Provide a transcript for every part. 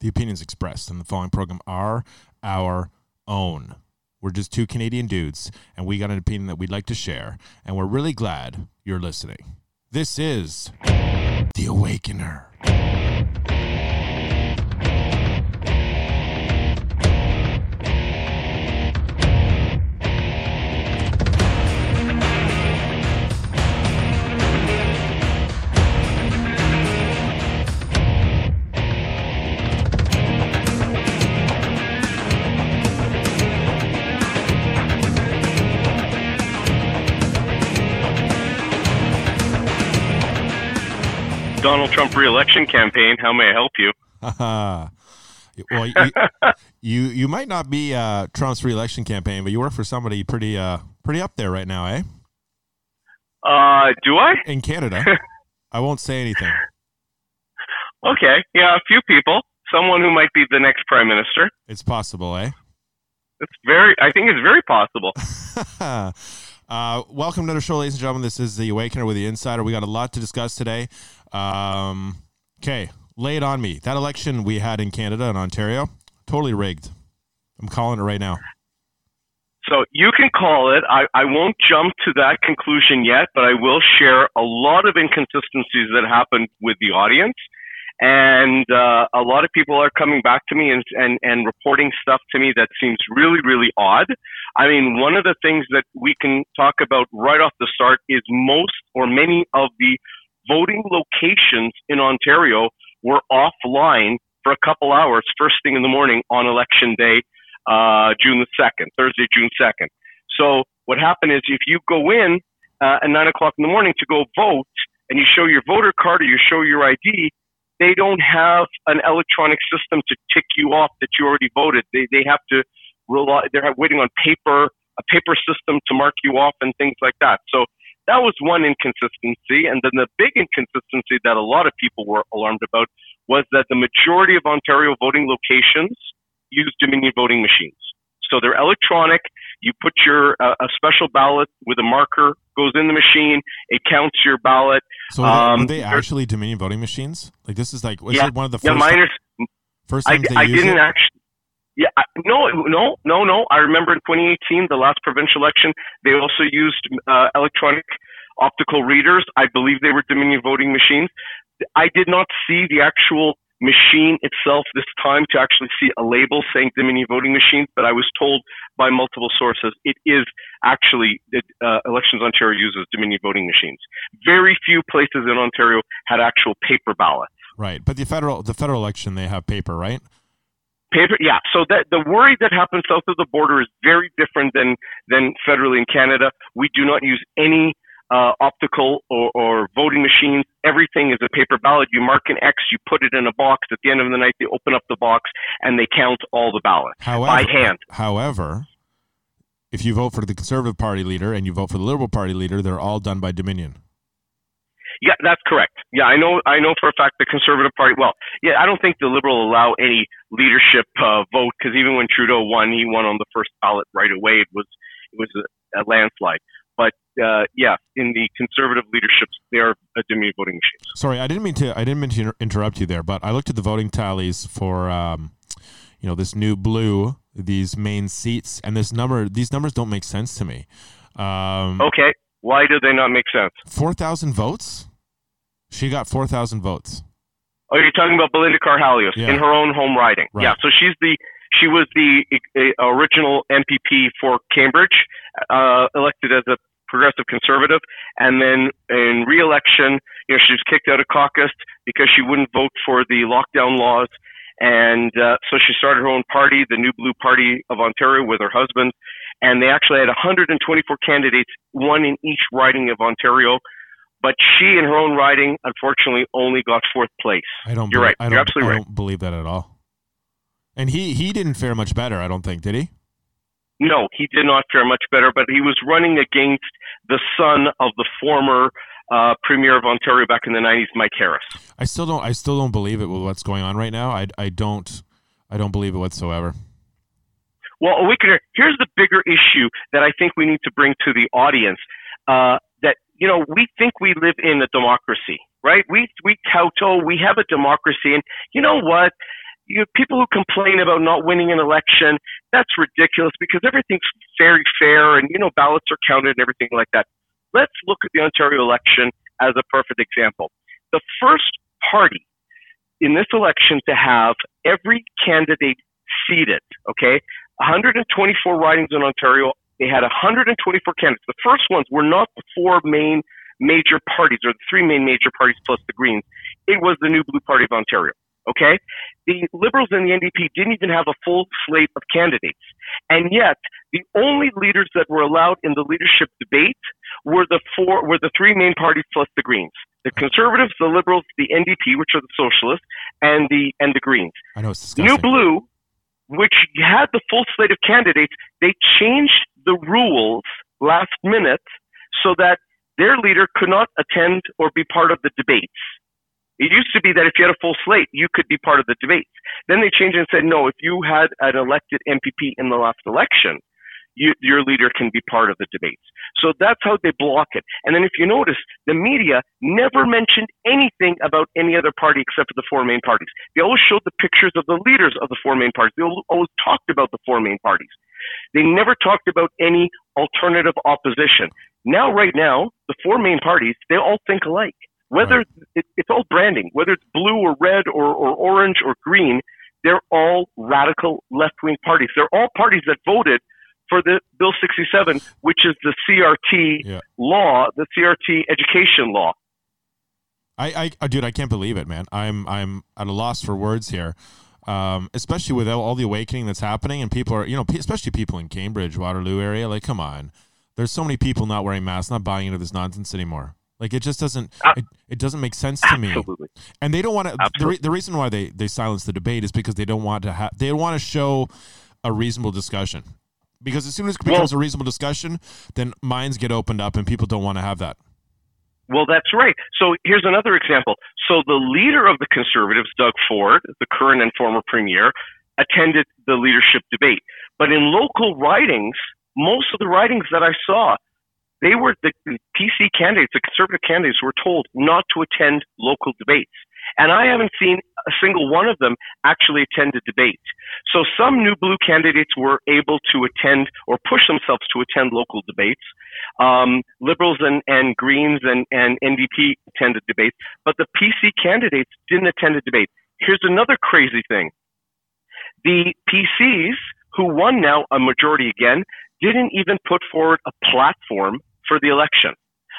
The opinions expressed in the following program are our own. We're just two Canadian dudes, and we got an opinion that we'd like to share, and we're really glad you're listening. This is The Awakener. Donald Trump reelection campaign. How may I help you? well, you, you, you might not be uh, Trump's reelection campaign, but you work for somebody pretty uh, pretty up there right now, eh? Uh, do I? In Canada, I won't say anything. Okay, yeah, a few people. Someone who might be the next prime minister. It's possible, eh? It's very. I think it's very possible. Uh, welcome to the show, ladies and gentlemen. This is the Awakener with the Insider. We got a lot to discuss today. Um, okay, lay it on me. That election we had in Canada and Ontario, totally rigged. I'm calling it right now. So you can call it. I, I won't jump to that conclusion yet, but I will share a lot of inconsistencies that happened with the audience and uh, a lot of people are coming back to me and, and and reporting stuff to me that seems really really odd. I mean, one of the things that we can talk about right off the start is most or many of the voting locations in Ontario were offline for a couple hours first thing in the morning on election day, uh, June the second, Thursday, June second. So what happened is if you go in uh, at nine o'clock in the morning to go vote and you show your voter card or you show your ID, they don't have an electronic system to tick you off that you already voted. They they have to rely. They're waiting on paper, a paper system to mark you off and things like that. So that was one inconsistency. And then the big inconsistency that a lot of people were alarmed about was that the majority of Ontario voting locations use Dominion voting machines. So they're electronic. You put your uh, a special ballot with a marker goes in the machine. It counts your ballot. So are they, um, they actually Dominion voting machines? Like this is like was yeah, it one of the first yeah, mine first times I, they I didn't it? actually. Yeah, no, no, no, no. I remember in 2018, the last provincial election, they also used uh, electronic optical readers. I believe they were Dominion voting machines. I did not see the actual machine itself this time to actually see a label saying Dominion voting machine, but I was told by multiple sources it is actually uh, Elections Ontario uses Dominion voting machines. Very few places in Ontario had actual paper ballots. Right, but the federal the federal election they have paper, right? Paper, yeah. So that the worry that happens south of the border is very different than than federally in Canada. We do not use any uh, optical or, or voting machines. Everything is a paper ballot. You mark an X, you put it in a box. At the end of the night, they open up the box and they count all the ballots however, by hand. However, if you vote for the Conservative Party leader and you vote for the Liberal Party leader, they're all done by Dominion. Yeah, that's correct. Yeah, I know. I know for a fact the Conservative Party. Well, yeah, I don't think the Liberal allow any leadership uh, vote because even when Trudeau won, he won on the first ballot right away. It was it was a, a landslide. But uh, yeah, in the conservative leaderships, they are a Dominion voting machines. Sorry, I didn't mean to. I didn't mean to interrupt you there, but I looked at the voting tallies for, um, you know, this new blue, these main seats, and this number. These numbers don't make sense to me. Um, okay, why do they not make sense? Four thousand votes. She got four thousand votes. Oh, you're talking about Belinda Karahalios yeah. in her own home riding. Right. Yeah, so she's the she was the uh, original MPP for Cambridge, uh, elected as a progressive conservative, and then in re-election, you know, she was kicked out of caucus because she wouldn't vote for the lockdown laws, and uh, so she started her own party, the New Blue Party of Ontario, with her husband, and they actually had 124 candidates, one in each riding of Ontario. But she, in her own riding, unfortunately, only got fourth place. I don't. You're believe, right. I don't, You're absolutely I right. don't believe that at all. And he he didn't fare much better. I don't think. Did he? No, he did not fare much better, but he was running against the son of the former uh, premier of Ontario back in the '90s, Mike Harris. I still don't. I still don't believe it with what's going on right now. I, I don't. I don't believe it whatsoever. Well, we here's the bigger issue that I think we need to bring to the audience. Uh, you know, we think we live in a democracy, right? We we kowtow, we have a democracy, and you know what? you people who complain about not winning an election, that's ridiculous because everything's very fair and you know ballots are counted and everything like that. Let's look at the Ontario election as a perfect example. The first party in this election to have every candidate seated, okay? 124 ridings in Ontario, they had 124 candidates. The first ones were not the four main major parties or the three main major parties plus the Greens. It was the New Blue Party of Ontario. Okay? The Liberals and the NDP didn't even have a full slate of candidates. And yet, the only leaders that were allowed in the leadership debate were the four, were the three main parties plus the Greens. The Conservatives, the Liberals, the NDP, which are the Socialists, and the, and the Greens. I know it's disgusting. New Blue, which had the full slate of candidates, they changed the rules last minute so that their leader could not attend or be part of the debates. It used to be that if you had a full slate, you could be part of the debates. Then they changed and said, no, if you had an elected MPP in the last election, you, your leader can be part of the debates. So that's how they block it. And then if you notice, the media never mentioned anything about any other party except for the four main parties. They always showed the pictures of the leaders of the four main parties. They always talked about the four main parties. They never talked about any alternative opposition. Now, right now, the four main parties, they all think alike. Whether right. it, it's all branding, whether it's blue or red or, or orange or green, they're all radical left wing parties. They're all parties that voted for the Bill 67, which is the CRT yeah. law, the CRT education law. I, I, dude, I can't believe it, man. I'm, I'm at a loss for words here. Um, especially with all the awakening that's happening, and people are, you know, especially people in Cambridge, Waterloo area. Like, come on, there's so many people not wearing masks, not buying into this nonsense anymore. Like it just doesn't uh, it, it doesn't make sense to me. Absolutely. And they don't want to the, re, the reason why they they silence the debate is because they don't want to have they want to show a reasonable discussion. Because as soon as it becomes well, a reasonable discussion, then minds get opened up and people don't want to have that. Well, that's right. So here's another example. So the leader of the conservatives, Doug Ford, the current and former premier, attended the leadership debate. But in local ridings, most of the ridings that I saw, they were the, the PC candidates, the conservative candidates were told not to attend local debates. And I haven't seen a single one of them actually attend a debate. So some new blue candidates were able to attend or push themselves to attend local debates. Um, liberals and, and Greens and, and NDP attended debates, but the PC candidates didn't attend a debate. Here's another crazy thing. The PCs, who won now a majority again, didn't even put forward a platform for the election.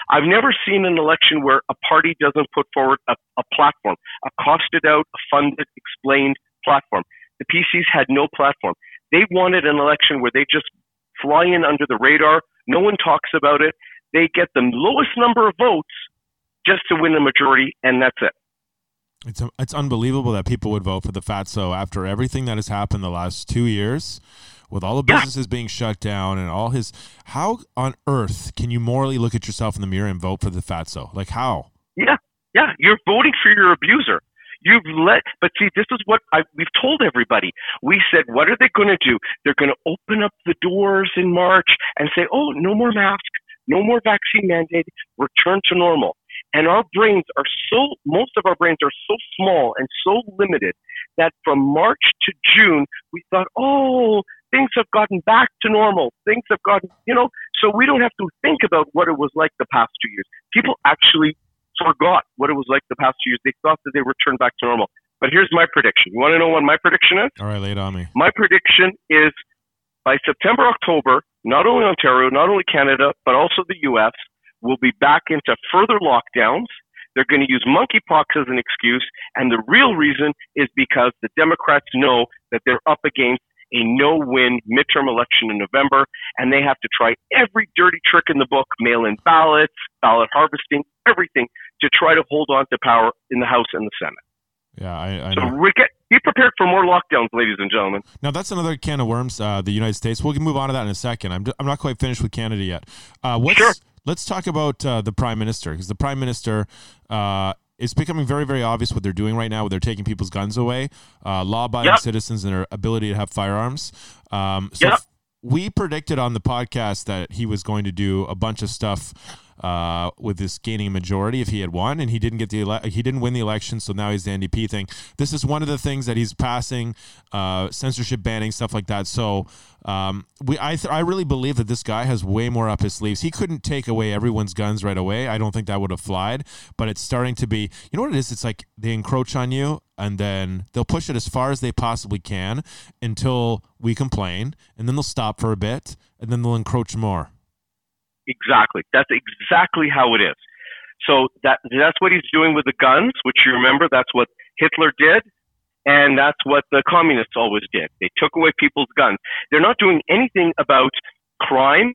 I've never seen an election where a party doesn't put forward a, a platform, a costed out, a funded, explained platform. The PCs had no platform. They wanted an election where they just fly in under the radar. No one talks about it. They get the lowest number of votes just to win a majority, and that's it. It's it's unbelievable that people would vote for the Fatso after everything that has happened the last two years with all the businesses being shut down and all his how on earth can you morally look at yourself in the mirror and vote for the fatso like how yeah yeah you're voting for your abuser You've let, but see, this is what I, we've told everybody. We said, what are they going to do? They're going to open up the doors in March and say, oh, no more masks, no more vaccine mandate, return to normal. And our brains are so, most of our brains are so small and so limited that from March to June, we thought, oh, things have gotten back to normal. Things have gotten, you know, so we don't have to think about what it was like the past two years. People actually forgot what it was like the past two years. They thought that they returned back to normal. But here's my prediction. You want to know what my prediction is? All right, lay it on me. My prediction is by September, October, not only Ontario, not only Canada, but also the U.S. will be back into further lockdowns. They're going to use monkeypox as an excuse, and the real reason is because the Democrats know that they're up against a no-win midterm election in November, and they have to try every dirty trick in the book, mail-in ballots, ballot harvesting, everything to try to hold on to power in the House and the Senate. Yeah, I, I so we get, be prepared for more lockdowns, ladies and gentlemen. Now that's another can of worms. Uh, the United States. We'll move on to that in a second. I'm, I'm not quite finished with Canada yet. Uh, sure. Let's talk about uh, the Prime Minister because the Prime Minister uh, it's becoming very, very obvious what they're doing right now. They're taking people's guns away, uh, law-abiding yep. citizens and their ability to have firearms. Um, so yep. we predicted on the podcast that he was going to do a bunch of stuff uh, with this gaining a majority if he had won, and he didn't get the ele- he didn't win the election, so now he's the NDP thing. This is one of the things that he's passing, uh, censorship banning stuff like that. So um, we I th- I really believe that this guy has way more up his sleeves. He couldn't take away everyone's guns right away. I don't think that would have flied, but it's starting to be. You know what it is? It's like they encroach on you, and then they'll push it as far as they possibly can until we complain, and then they'll stop for a bit, and then they'll encroach more. Exactly. That's exactly how it is. So that that's what he's doing with the guns, which you remember that's what Hitler did, and that's what the communists always did. They took away people's guns. They're not doing anything about crime,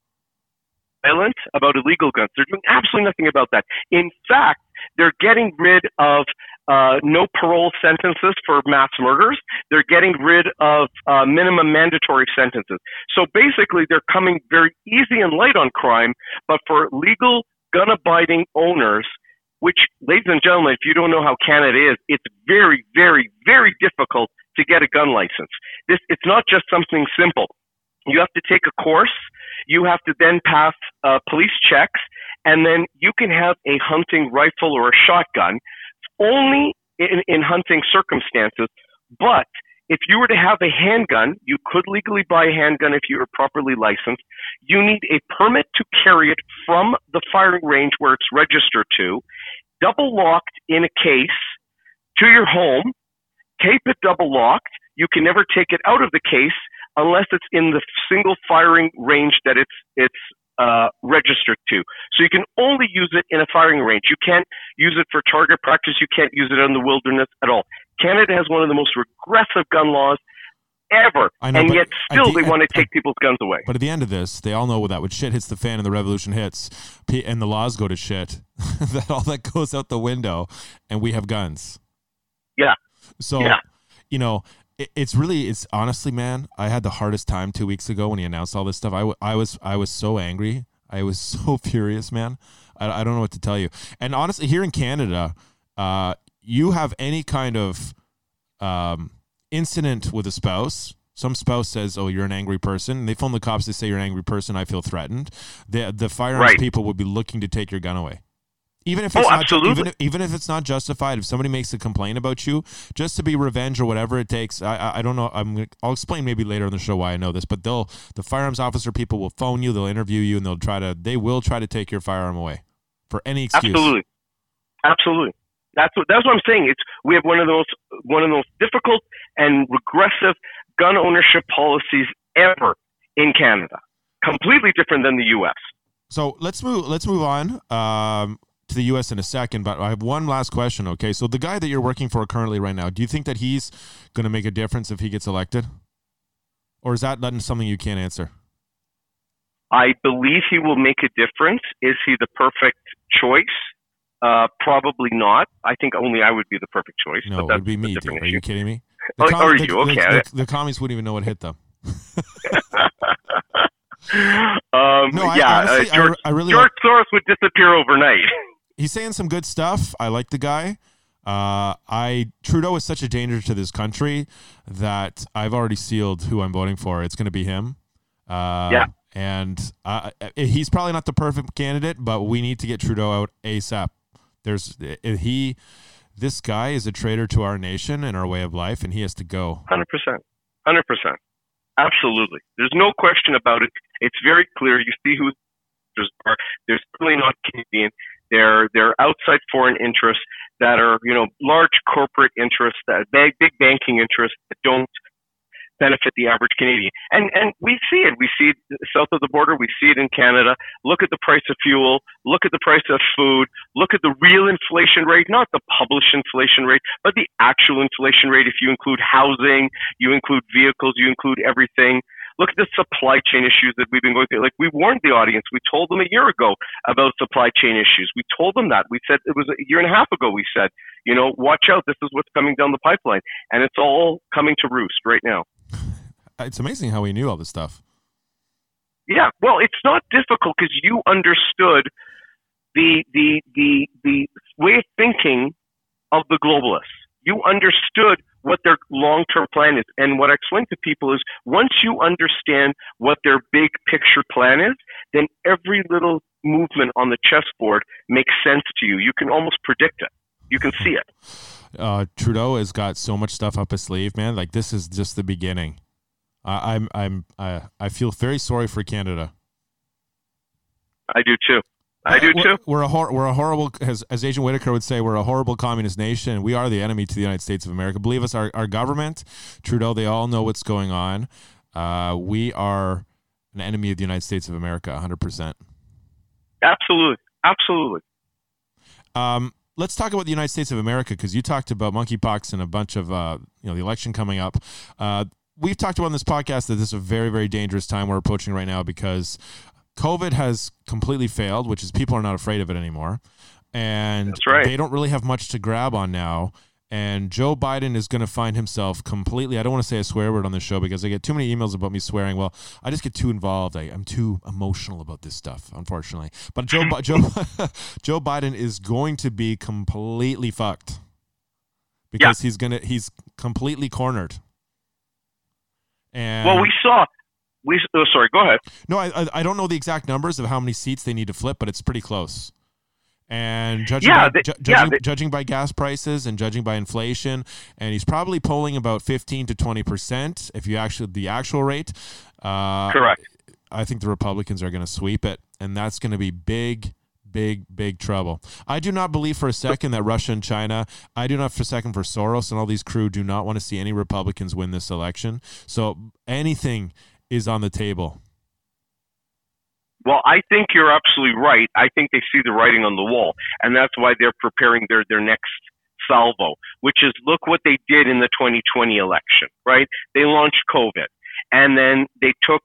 violence, about illegal guns. They're doing absolutely nothing about that. In fact, they're getting rid of uh, no parole sentences for mass murders. They're getting rid of uh, minimum mandatory sentences. So basically, they're coming very easy and light on crime, but for legal gun abiding owners, which, ladies and gentlemen, if you don't know how Canada is, it's very, very, very difficult to get a gun license. This, it's not just something simple. You have to take a course. You have to then pass uh, police checks, and then you can have a hunting rifle or a shotgun only in, in hunting circumstances. But if you were to have a handgun, you could legally buy a handgun if you were properly licensed. You need a permit to carry it from the firing range where it's registered to, double locked in a case to your home, tape it double locked. You can never take it out of the case unless it's in the single firing range that it's it's uh, registered to. So you can only use it in a firing range. You can't use it for target practice. You can't use it in the wilderness at all. Canada has one of the most regressive gun laws ever, know, and yet still the- they want to take people's guns away. But at the end of this, they all know that when shit hits the fan and the revolution hits, and the laws go to shit, that all that goes out the window, and we have guns. Yeah. So, Yeah. you know, it, it's really, it's honestly, man, I had the hardest time two weeks ago when he announced all this stuff. I, w- I was, I was so angry. I was so furious, man. I, I don't know what to tell you. And honestly, here in Canada, uh, you have any kind of um, incident with a spouse. Some spouse says, "Oh, you're an angry person." And they phone the cops. They say you're an angry person. I feel threatened. The the firearms Right. people would be looking to take your gun away, even if Oh, it's not absolutely. even if, even if it's not justified. If somebody makes a complaint about you, just to be revenge or whatever it takes. I I, I don't know. I'm I'll explain maybe later on the show why I know this. But they'll the firearms officer people will phone you. They'll interview you, and they'll try to they will try to take your firearm away for any excuse. Absolutely, absolutely. That's what that's what I'm saying. It's we have one of those one of the most difficult and regressive gun ownership policies ever in Canada. Completely different than the U.S. So let's move. Let's move on um, to the U.S. in a second. But I have one last question. Okay, so the guy that you're working for currently right now, do you think that he's going to make a difference if he gets elected, or is that not something you can't answer? I believe he will make a difference. Is he the perfect choice? Uh, probably not. I think only I would be the perfect choice. No, it would be me. Dude. Are you kidding me? Oh, com- are the- you? the- Okay. The, the commies wouldn't even know what hit them. um, No, I, yeah, honestly, uh, George, I, I really. George Soros would disappear overnight. he's saying some good stuff. I like the guy. Uh, I Trudeau is such a danger to this country that I've already sealed who I'm voting for. It's going to be him. Uh, Yeah. And uh, he's probably not the perfect candidate, but we need to get Trudeau out ASAP. There's he. This guy is a traitor to our nation and our way of life, and he has to go. Hundred percent, hundred percent, absolutely. There's no question about it. It's very clear. You see who there's are. They're not Canadian. They're they're outside foreign interests that are you know large corporate interests that big big banking interests that don't benefit the average Canadian. And and we see it. We see it south of the border. We see it in Canada. Look at the price of fuel. Look at the price of food. Look at the real inflation rate, not the published inflation rate, but the actual inflation rate. If you include housing, you include vehicles, you include everything. Look at the supply chain issues that we've been going through. Like we warned the audience. We told them a year ago about supply chain issues. We told them that. We said it was a year and a half ago. We said, you know, watch out. This is what's coming down the pipeline, and it's all coming to roost right now. It's amazing how we knew all this stuff. Yeah, well, it's not difficult because you understood the the the the way of thinking of the globalists. You understood what their long term plan is. And what I explain to people is once you understand what their big picture plan is, then every little movement on the chessboard makes sense to you. You can almost predict it. You can see it. Uh, Trudeau has got so much stuff up his sleeve, man. Like this is just the beginning. I, I'm I'm I, I feel very sorry for Canada. I do too. I do too. We're a hor- we're a horrible as as Agent Whitaker would say we're a horrible communist nation. We are the enemy to the United States of America. Believe us, our our government, Trudeau, they all know what's going on. Uh, we are an enemy of the United States of America, 100. percent Absolutely, absolutely. Um, let's talk about the United States of America because you talked about monkeypox and a bunch of uh, you know the election coming up. Uh, we've talked about on this podcast that this is a very very dangerous time we're approaching right now because COVID has completely failed, which is people are not afraid of it anymore. And right. they don't really have much to grab on now. And Joe Biden is going to find himself completely. I don't want to say a swear word on this show because I get too many emails about me swearing. Well, I just get too involved. I, am too emotional about this stuff, unfortunately. But Joe, Joe, Joe Biden is going to be completely fucked because yeah. he's gonna he's completely cornered. And well, we saw we oh, sorry, go ahead. No, I I don't know the exact numbers of how many seats they need to flip, but it's pretty close. And judging yeah, by, they, ju- yeah, judging, they, judging by gas prices and judging by inflation, and he's probably polling about fifteen to twenty percent if you actually the actual rate. Uh, Correct. I think the Republicans are going to sweep it, and that's going to be big, big, big trouble. I do not believe for a second that Russia and China, I do not for a second for Soros and all these crew do not want to see any Republicans win this election. So anything is on the table. Well, I think you're absolutely right. I think they see the writing on the wall, and that's why they're preparing their their next salvo, which is look what they did in the 2020 election, right? They launched COVID, and then they took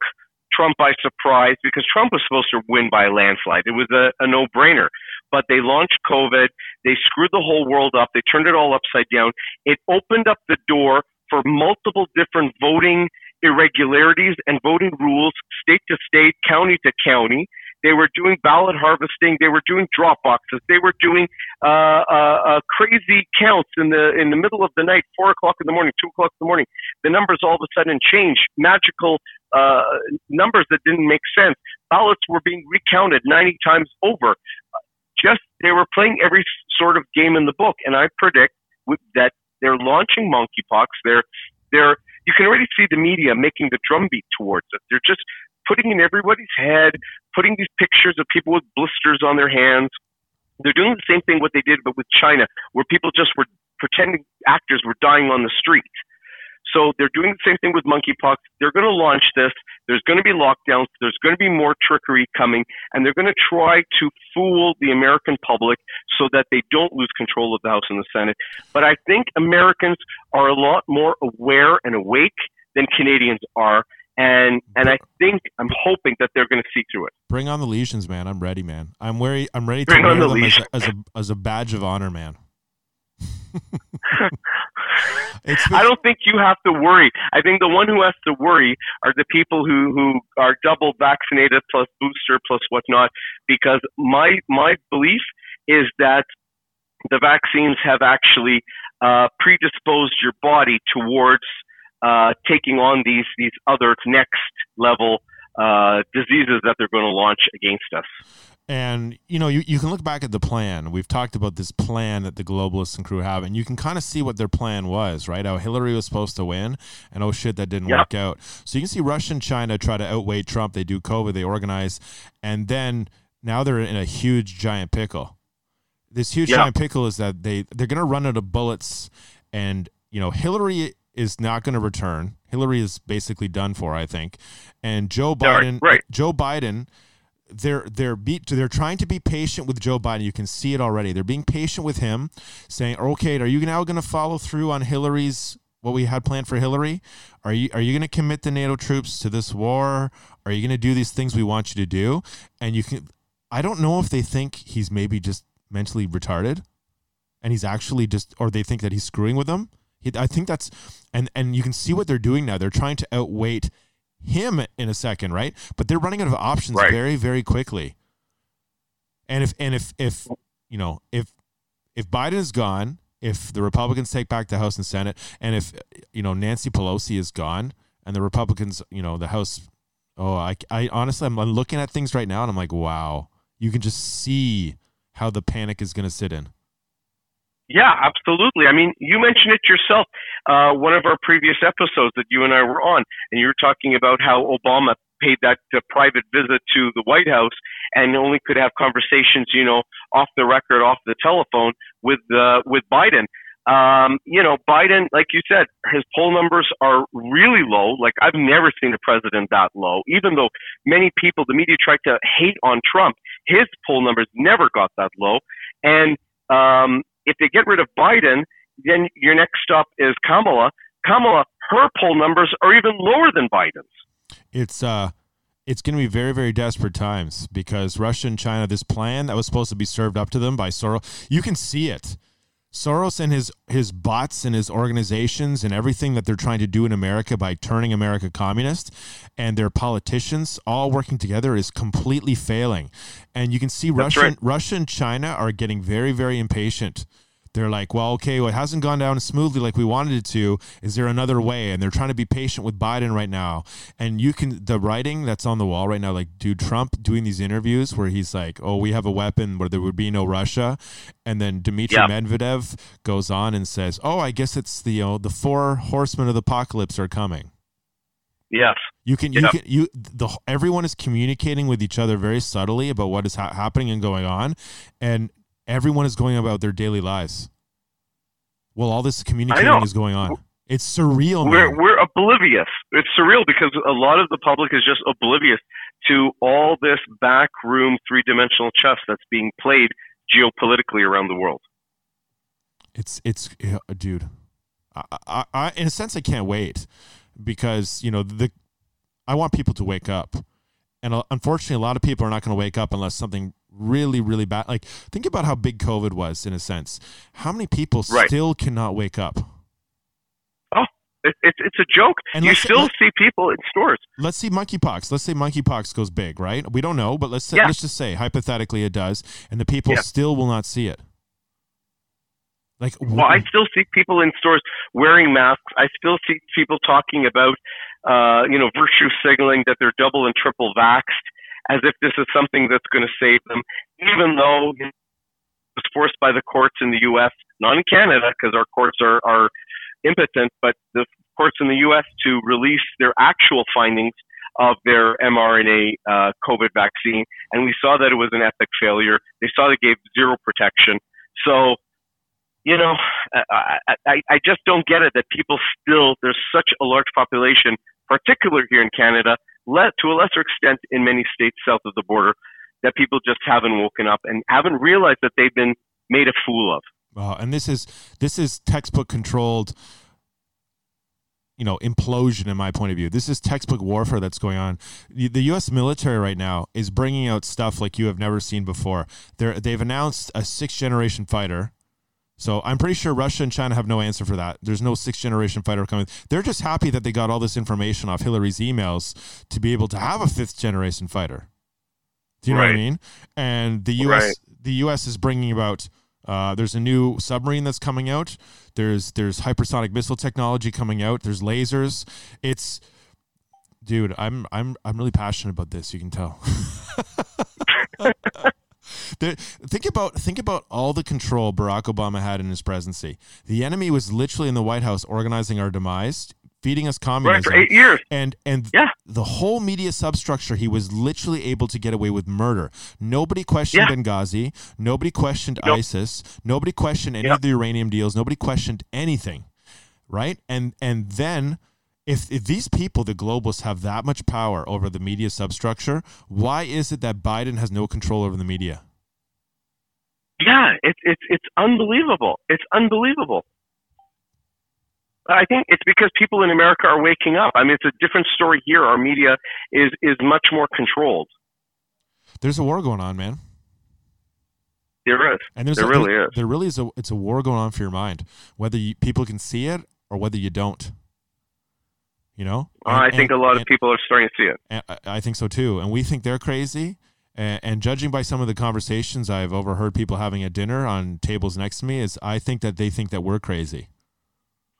Trump by surprise because Trump was supposed to win by a landslide. It was a, a no brainer. But they launched COVID. They screwed the whole world up. They turned it all upside down. It opened up the door for multiple different voting irregularities and voting rules, state to state, county to county. They were doing ballot harvesting. They were doing drop boxes. They were doing uh, uh, uh, crazy counts in the in the middle of the night, four o'clock in the morning, two o'clock in the morning. The numbers all of a sudden changed. Magical uh, numbers that didn't make sense. Ballots were being recounted 90 times over. Just they were playing every sort of game in the book, and I predict that they're launching monkeypox. They're they're you can already see the media making the drumbeat towards it. They're just putting in everybody's head, putting these pictures of people with blisters on their hands. They're doing the same thing what they did, but with China, where people just were pretending actors were dying on the street. So they're doing the same thing with monkeypox. They're going to launch this. There's going to be lockdowns. There's going to be more trickery coming, and they're going to try to fool the American public so that they don't lose control of the House and the Senate. But I think Americans are a lot more aware and awake than Canadians are. And and I think I'm hoping that they're going to see through it. Bring on the lesions, man! I'm ready, man. I'm ready. I'm ready to Bring wear on the them as a, as a as a badge of honor, man. It's I don't think you have to worry. I think the one who has to worry are the people who, who are double vaccinated plus booster plus whatnot, because my my belief is that the vaccines have actually uh, predisposed your body towards uh, taking on these these other next level uh, diseases that they're going to launch against us. And you know, you, you can look back at the plan. We've talked about this plan that the globalists and crew have, and you can kind of see what their plan was, right? How Hillary was supposed to win, and oh shit, that didn't Yep. work out. So you can see Russia and China try to outweigh Trump. They do COVID, they organize, and then now they're in a huge giant pickle. This huge giant pickle is that they they're going to run out of bullets, and you know Hillary is not going to return. Hillary is basically done for, I think, and Joe Biden. right. Joe Biden they're they're be, they're trying to be patient with Joe Biden. You can see it already. They're being patient with him, saying, "Okay, are you now going to follow through on Hillary's what we had planned for Hillary? Are you are you going to commit the NATO troops to this war? Are you going to do these things we want you to do?" And you can I don't know if they think he's maybe just mentally retarded and he's actually just or they think that he's screwing with them. He, I think that's and and you can see what they're doing now. They're trying to outweight him in a second, right? But they're running out of options Right. very, very quickly. And if and if if you know if if Biden is gone if the Republicans take back the House and Senate, and if you know Nancy Pelosi is gone, and the Republicans, you know, the House. Oh, I, I honestly, I'm, I'm looking at things right now, and I'm like, wow, you can just see how the panic is going to sit in. Yeah, absolutely. I mean, you mentioned it yourself. Uh, one of our previous episodes that you and I were on, and you were talking about how Obama paid that uh, private visit to the White House and only could have conversations, you know, off the record, off the telephone with uh, with Biden. Um, you know, Biden, like you said, his poll numbers are really low. Like I've never seen a president that low. Even though many people, the media tried to hate on Trump, his poll numbers never got that low. And um, if they get rid of Biden, then your next stop is Kamala. Kamala, her poll numbers are even lower than Biden's. It's uh it's going to be very, very desperate times because Russia and China, this plan that was supposed to be served up to them by Soros, you can see it. Soros and his his bots and his organizations and everything that they're trying to do in America by turning America communist and their politicians all working together is completely failing. And you can see That's Russia right. Russia and China are getting very very impatient. They're like, well, okay, well, it hasn't gone down smoothly like we wanted it to. Is there another way? And they're trying to be patient with Biden right now. And you can, the writing that's on the wall right now, like, dude, Trump doing these interviews where he's like, oh, we have a weapon where there would be no Russia. And then Dmitry. Medvedev goes on and says, oh, I guess it's the, you know, the four horsemen of the apocalypse are coming. Yes. You can, you can, you, the, everyone is communicating with each other very subtly about what is ha- happening and going on. And everyone is going about their daily lives. Well, all this communicating is going on. It's surreal, We're man. we're oblivious. It's surreal because a lot of the public is just oblivious to all this backroom three dimensional chess that's being played geopolitically around the world. It's it's yeah, dude. I, I, I in a sense I can't wait because you know the I want people to wake up, and uh, unfortunately a lot of people are not going to wake up unless something really really bad. Like think about how big COVID was in a sense. How many people Right. still cannot wake up? It, it's it's a joke. And you still let- see people in stores. Let's see monkeypox. Let's say monkeypox goes big, right? We don't know, but let's say, Yeah. let's just say hypothetically it does, and the people Yeah. still will not see it. Like Well, I still see people in stores wearing masks. I still see people talking about, uh, you know, virtue signaling that they're double and triple vaxxed, as if this is something that's going to save them, even though it was forced by the courts in the U.S., not in Canada, because our courts are, are impotent, but the courts in the U.S. to release their actual findings of their mRNA uh, COVID vaccine, and we saw that it was an epic failure. They saw they gave zero protection. So you know, I, I, I just don't get it that people still, there's such a large population, particularly here in Canada, to a lesser extent in many states south of the border, that people just haven't woken up and haven't realized that they've been made a fool of. Wow, and this is this is textbook controlled you know implosion in my point of view. This is textbook warfare that's going on. The, the us military right now is bringing out stuff like you have never seen before. They're, they've announced a sixth generation fighter so i'm pretty sure russia and china have no answer for that there's no sixth generation fighter coming they're just happy that they got all this information off hillary's emails to be able to have a fifth generation fighter do you know what i mean and the us Right. the us is bringing about uh, there's a new submarine that's coming out. There's there's hypersonic missile technology coming out. There's lasers. It's dude, I'm I'm I'm really passionate about this. You can tell. There- think about think about all the control Barack Obama had in his presidency. The enemy was literally in the White House organizing our demise, feeding us Right, communism for eight years. and and Yeah. the whole media substructure he was literally able to get away with murder nobody questioned Yeah. benghazi nobody questioned Nope. isis nobody questioned any Yep. of the uranium deals nobody questioned anything right and and then if, if these people the globalists have that much power over the media substructure why is it that biden has no control over the media Yeah, it's it's it's unbelievable. It's unbelievable. I think it's because people in America are waking up. I mean, it's a different story here. Our media is is much more controlled. there's a war going on man There is. And there's There a, really there, is. There really is a it's a war going on for your mind, whether you, people can see it or whether you don't. You know, Uh, I think and- a lot of people are starting to see it. I- I think so too, and we think they're crazy, And, and judging by some of the conversations I've overheard people having at dinner on tables next to me, is I think that they think that we're crazy.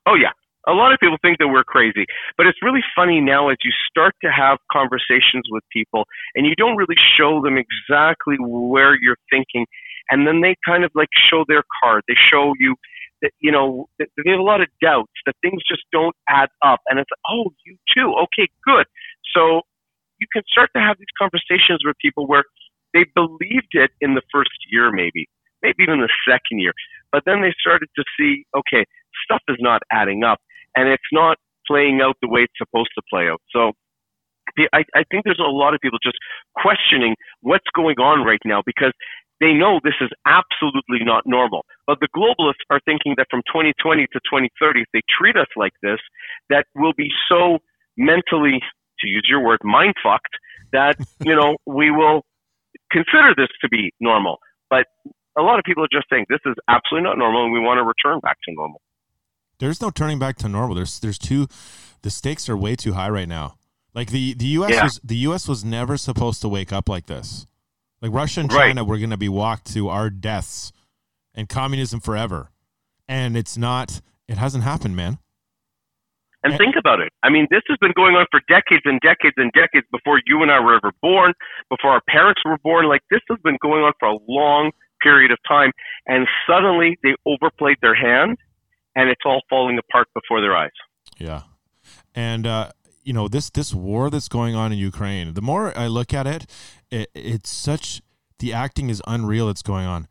Oh yeah, a lot of people think that we're crazy, but it's really funny now as you start to have conversations with people and you don't really show them exactly where you're thinking, and then they kind of like show their card. They show you that you know that they have a lot of doubts that things just don't add up, and it's oh, you too, okay, good. So you can start to have these conversations with people where they believed it in the first year, maybe, maybe even the second year, but then they started to see, okay, stuff is not adding up and it's not playing out the way it's supposed to play out. So I, I think there's a lot of people just questioning what's going on right now because they know this is absolutely not normal. But the globalists are thinking that from 2020 to 2030, if they treat us like this, that we'll be so mentally, to use your word, mind fucked that, you know, we will consider this to be normal. But a lot of people are just saying this is absolutely not normal and we want to return back to normal. There's no turning back to normal. There's there's too the stakes are way too high right now. Like the the US Yeah. was the US was never supposed to wake up like this. Like Russia and Right. China were going to be walked to our deaths and communism forever. And it's not it hasn't happened, man. And think about it. I mean, this has been going on for decades and decades and decades before you and I were ever born, before our parents were born. Like, this has been going on for a long period of time. And suddenly they overplayed their hand and it's all falling apart before their eyes. Yeah, and uh, you know this this war that's going on in Ukraine. The more I look at it, it it's such the acting is unreal. That's going on.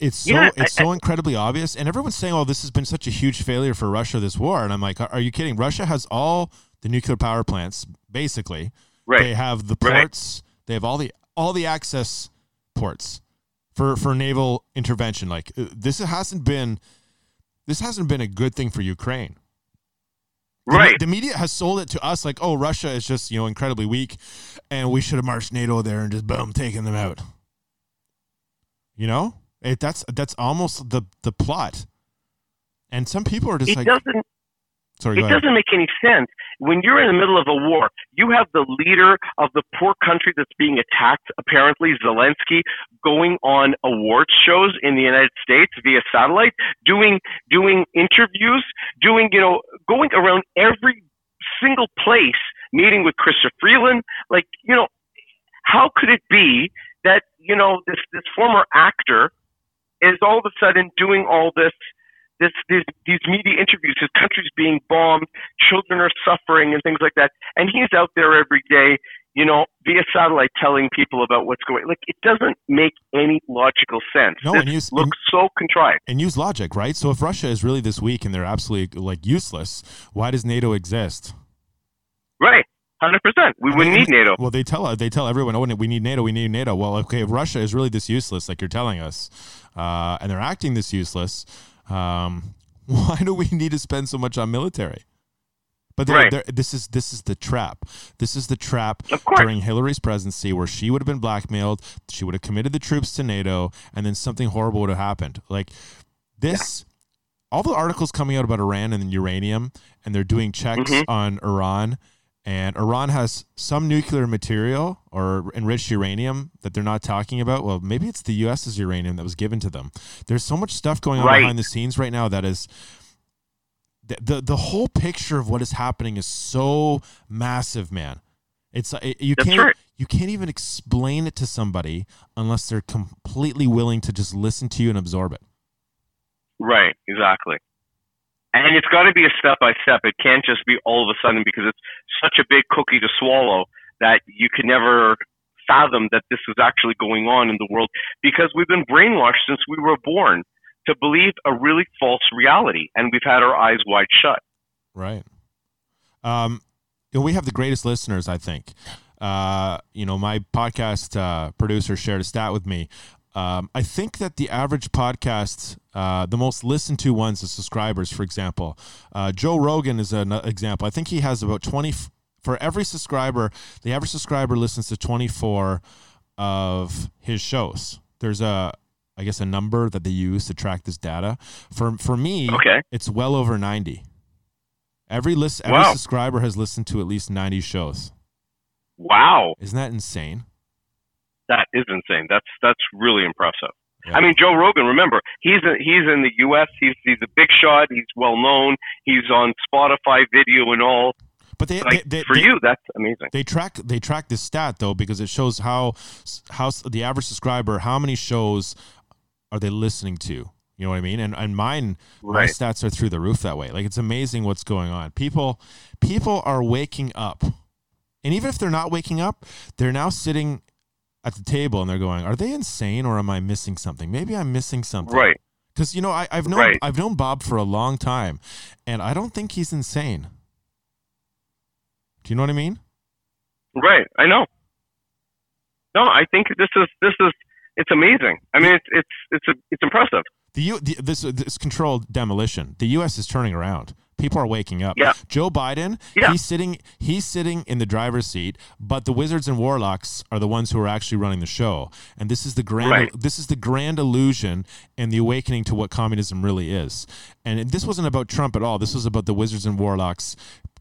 It's so Yeah, it's I- so incredibly obvious, and everyone's saying, "Oh, this has been such a huge failure for Russia this war." And I'm like, "Are you kidding? Russia has all the nuclear power plants, basically. Right. They have the Right. ports. They have all the all the access ports for for naval intervention. Like uh, this hasn't been this hasn't been a good thing for Ukraine. The Right. The media has sold it to us like, oh, Russia is just you know incredibly weak, and we should have marched NATO there and just boom, taken them out. You know, it, that's that's almost the the plot. And some people are just It like, doesn't sorry, It doesn't make any sense. When you're in the middle of a war, you have the leader of the poor country that's being attacked, apparently Zelensky, going on awards shows in the United States via satellite, doing doing interviews, doing you know, going around every single place, meeting with Chrystia Freeland. Like you know, how could it be that you know this this former actor is all of a sudden doing all this this, this these media interviews, his country's being bombed, children are suffering, and things like that, and he's out there every day, you know, via satellite telling people about what's going. Like it doesn't make any logical sense. No, this and s- looks so contrived. and use logic, right? So if Russia is really this weak and they're absolutely like useless, why does NATO exist? Right, hundred percent. We wouldn't need NATO. Well, they tell us, they tell everyone, oh, we need NATO, we need NATO. Well, okay, if Russia is really this useless, like you're telling us, uh, and they're acting this useless, um, why do we need to spend so much on military? But they're, Right. they're, this is this is the trap. This is the trap during Hillary's presidency, where she would have been blackmailed. She would have committed the troops to NATO, and then something horrible would have happened. Like this, all the articles coming out about Iran and uranium, and they're doing checks Mhm. on Iran, and Iran has some nuclear material or enriched uranium that they're not talking about. Well, maybe it's the U.S.'s uranium that was given to them. There's so much stuff going on Right. behind the scenes right now that is the, the the whole picture of what is happening is so massive, man. It's uh, you That's can't right. you can't even explain it to somebody unless they're completely willing to just listen to you and absorb it. Right, exactly. And it's got to be a step by step. It can't just be all of a sudden because it's such a big cookie to swallow that you can never fathom that this is actually going on in the world because we've been brainwashed since we were born to believe a really false reality and we've had our eyes wide shut. Right. Um, you know, we have the greatest listeners, I think. Uh, you know, my podcast uh, producer shared a stat with me. Um, I think that the average podcast, uh, the most listened to ones, the subscribers, for example, uh, Joe Rogan is an example. I think he has about 20, for every subscriber, the average subscriber listens to 24 of his shows. There's a, I guess, a number that they use to track this data. For, for me, Okay. it's well over 90. Every list, every Wow. subscriber has listened to at least 90 shows. Wow. Isn't that insane? That is insane. That's that's really impressive. Yeah. I mean, Joe Rogan. Remember, he's a, he's in the U.S. He's he's a big shot. He's well known. He's on Spotify video and all. But they, Like they, they for they- you, that's amazing. they track they track this stat though because it shows how how the average subscriber how many shows are they listening to you know what i mean and and mine my stats are through the roof that way like it's amazing what's going on people people are waking up and even if they're not waking up they're now sitting at the table and they're going are they insane or am i missing something maybe i'm missing something Right. because you know I, i've known Right. i've known bob for a long time and i don't think he's insane do you know what i mean Right. I know. No, I think this is this is it's amazing. I mean, it's it's it's a, it's impressive. The, U, the this this controlled demolition. The U.S. is turning around. People are waking up. Yeah. Joe Biden, Yeah. he's sitting he's sitting in the driver's seat, but the wizards and warlocks are the ones who are actually running the show. And this is the grand Right. this is the grand illusion and the awakening to what communism really is. And this wasn't about Trump at all. This was about the wizards and warlocks,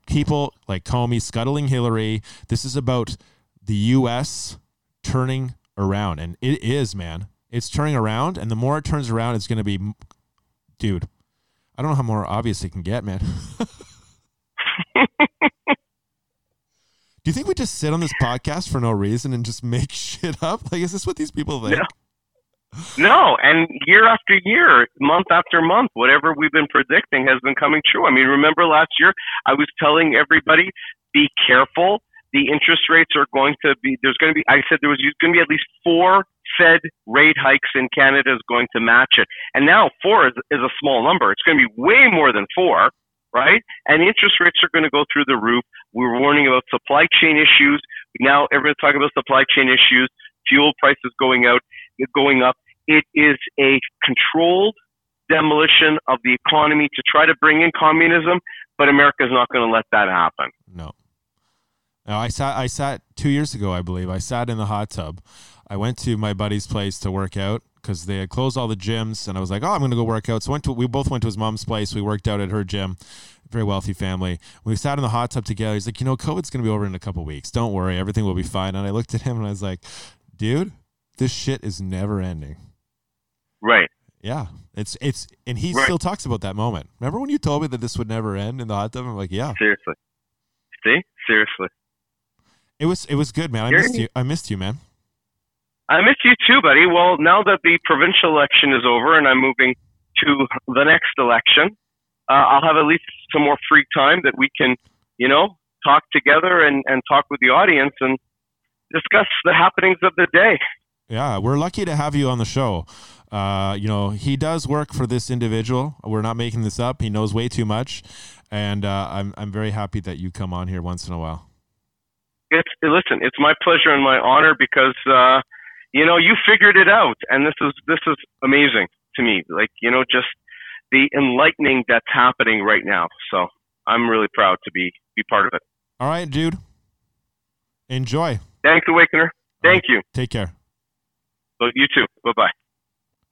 people like Comey scuttling Hillary. This is about the U.S. turning around, and it is, man. It's turning around, and the more it turns around, it's going to be, dude. I don't know how more obvious it can get, man. Do you think we just sit on this podcast for no reason and just make shit up? Like, is this what these people think? Yeah. No, and year after year, month after month, whatever we've been predicting has been coming true. I mean, remember last year I was telling everybody, be careful. The interest rates are going to be there's going to be I said there was going to be at least four Fed rate hikes in Canada is going to match it. And now four is, is a small number. It's going to be way more than four, right? And interest rates are going to go through the roof. We were warning about supply chain issues. Now everyone's talking about supply chain issues, fuel prices going out, going up. It is a controlled demolition of the economy to try to bring in communism, but America's not going to let that happen. No. No, I sat. I sat two years ago, I believe. I sat in the hot tub. I went to my buddy's place to work out because they had closed all the gyms, and I was like, "Oh, I'm going to go work out." So went to. We both went to his mom's place. We worked out at her gym. Very wealthy family. We sat in the hot tub together. He's like, "You know, COVID's going to be over in a couple weeks. Don't worry, everything will be fine." And I looked at him and I was like, "Dude, this shit is never ending." Right. Yeah, it's it's, and he Right. still talks about that moment. Remember when you told me that this would never end in the hot tub? I'm like, yeah, Seriously. See? Seriously. it was it was good, man. I missed you. I missed you, man. I miss you too, buddy. Well, now that the provincial election is over and I'm moving to the next election, uh, I'll have at least some more free time that we can, you know, talk together and, and talk with the audience and discuss the happenings of the day. Yeah, we're lucky to have you on the show. Uh, you know, he does work for this individual. We're not making this up. He knows way too much, and uh, I'm I'm very happy that you come on here once in a while. It's listen, it's my pleasure and my honor because uh, you know you figured it out, and this is this is amazing to me. Like you know, just the enlightening that's happening right now. So I'm really proud to be be part of it. All right, dude. Enjoy. Thanks, Awakener. Thank you. Take care. You too. Bye bye.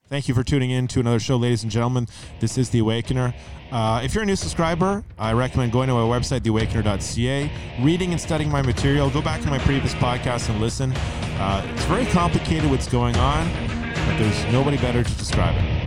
Thank you for tuning in to another show, ladies and gentlemen. This is The Awakener. Uh, if you're a new subscriber, I recommend going to my website, theawakener.ca, reading and studying my material. Go back to my previous podcast and listen. Uh, it's very complicated what's going on, but there's nobody better to describe it.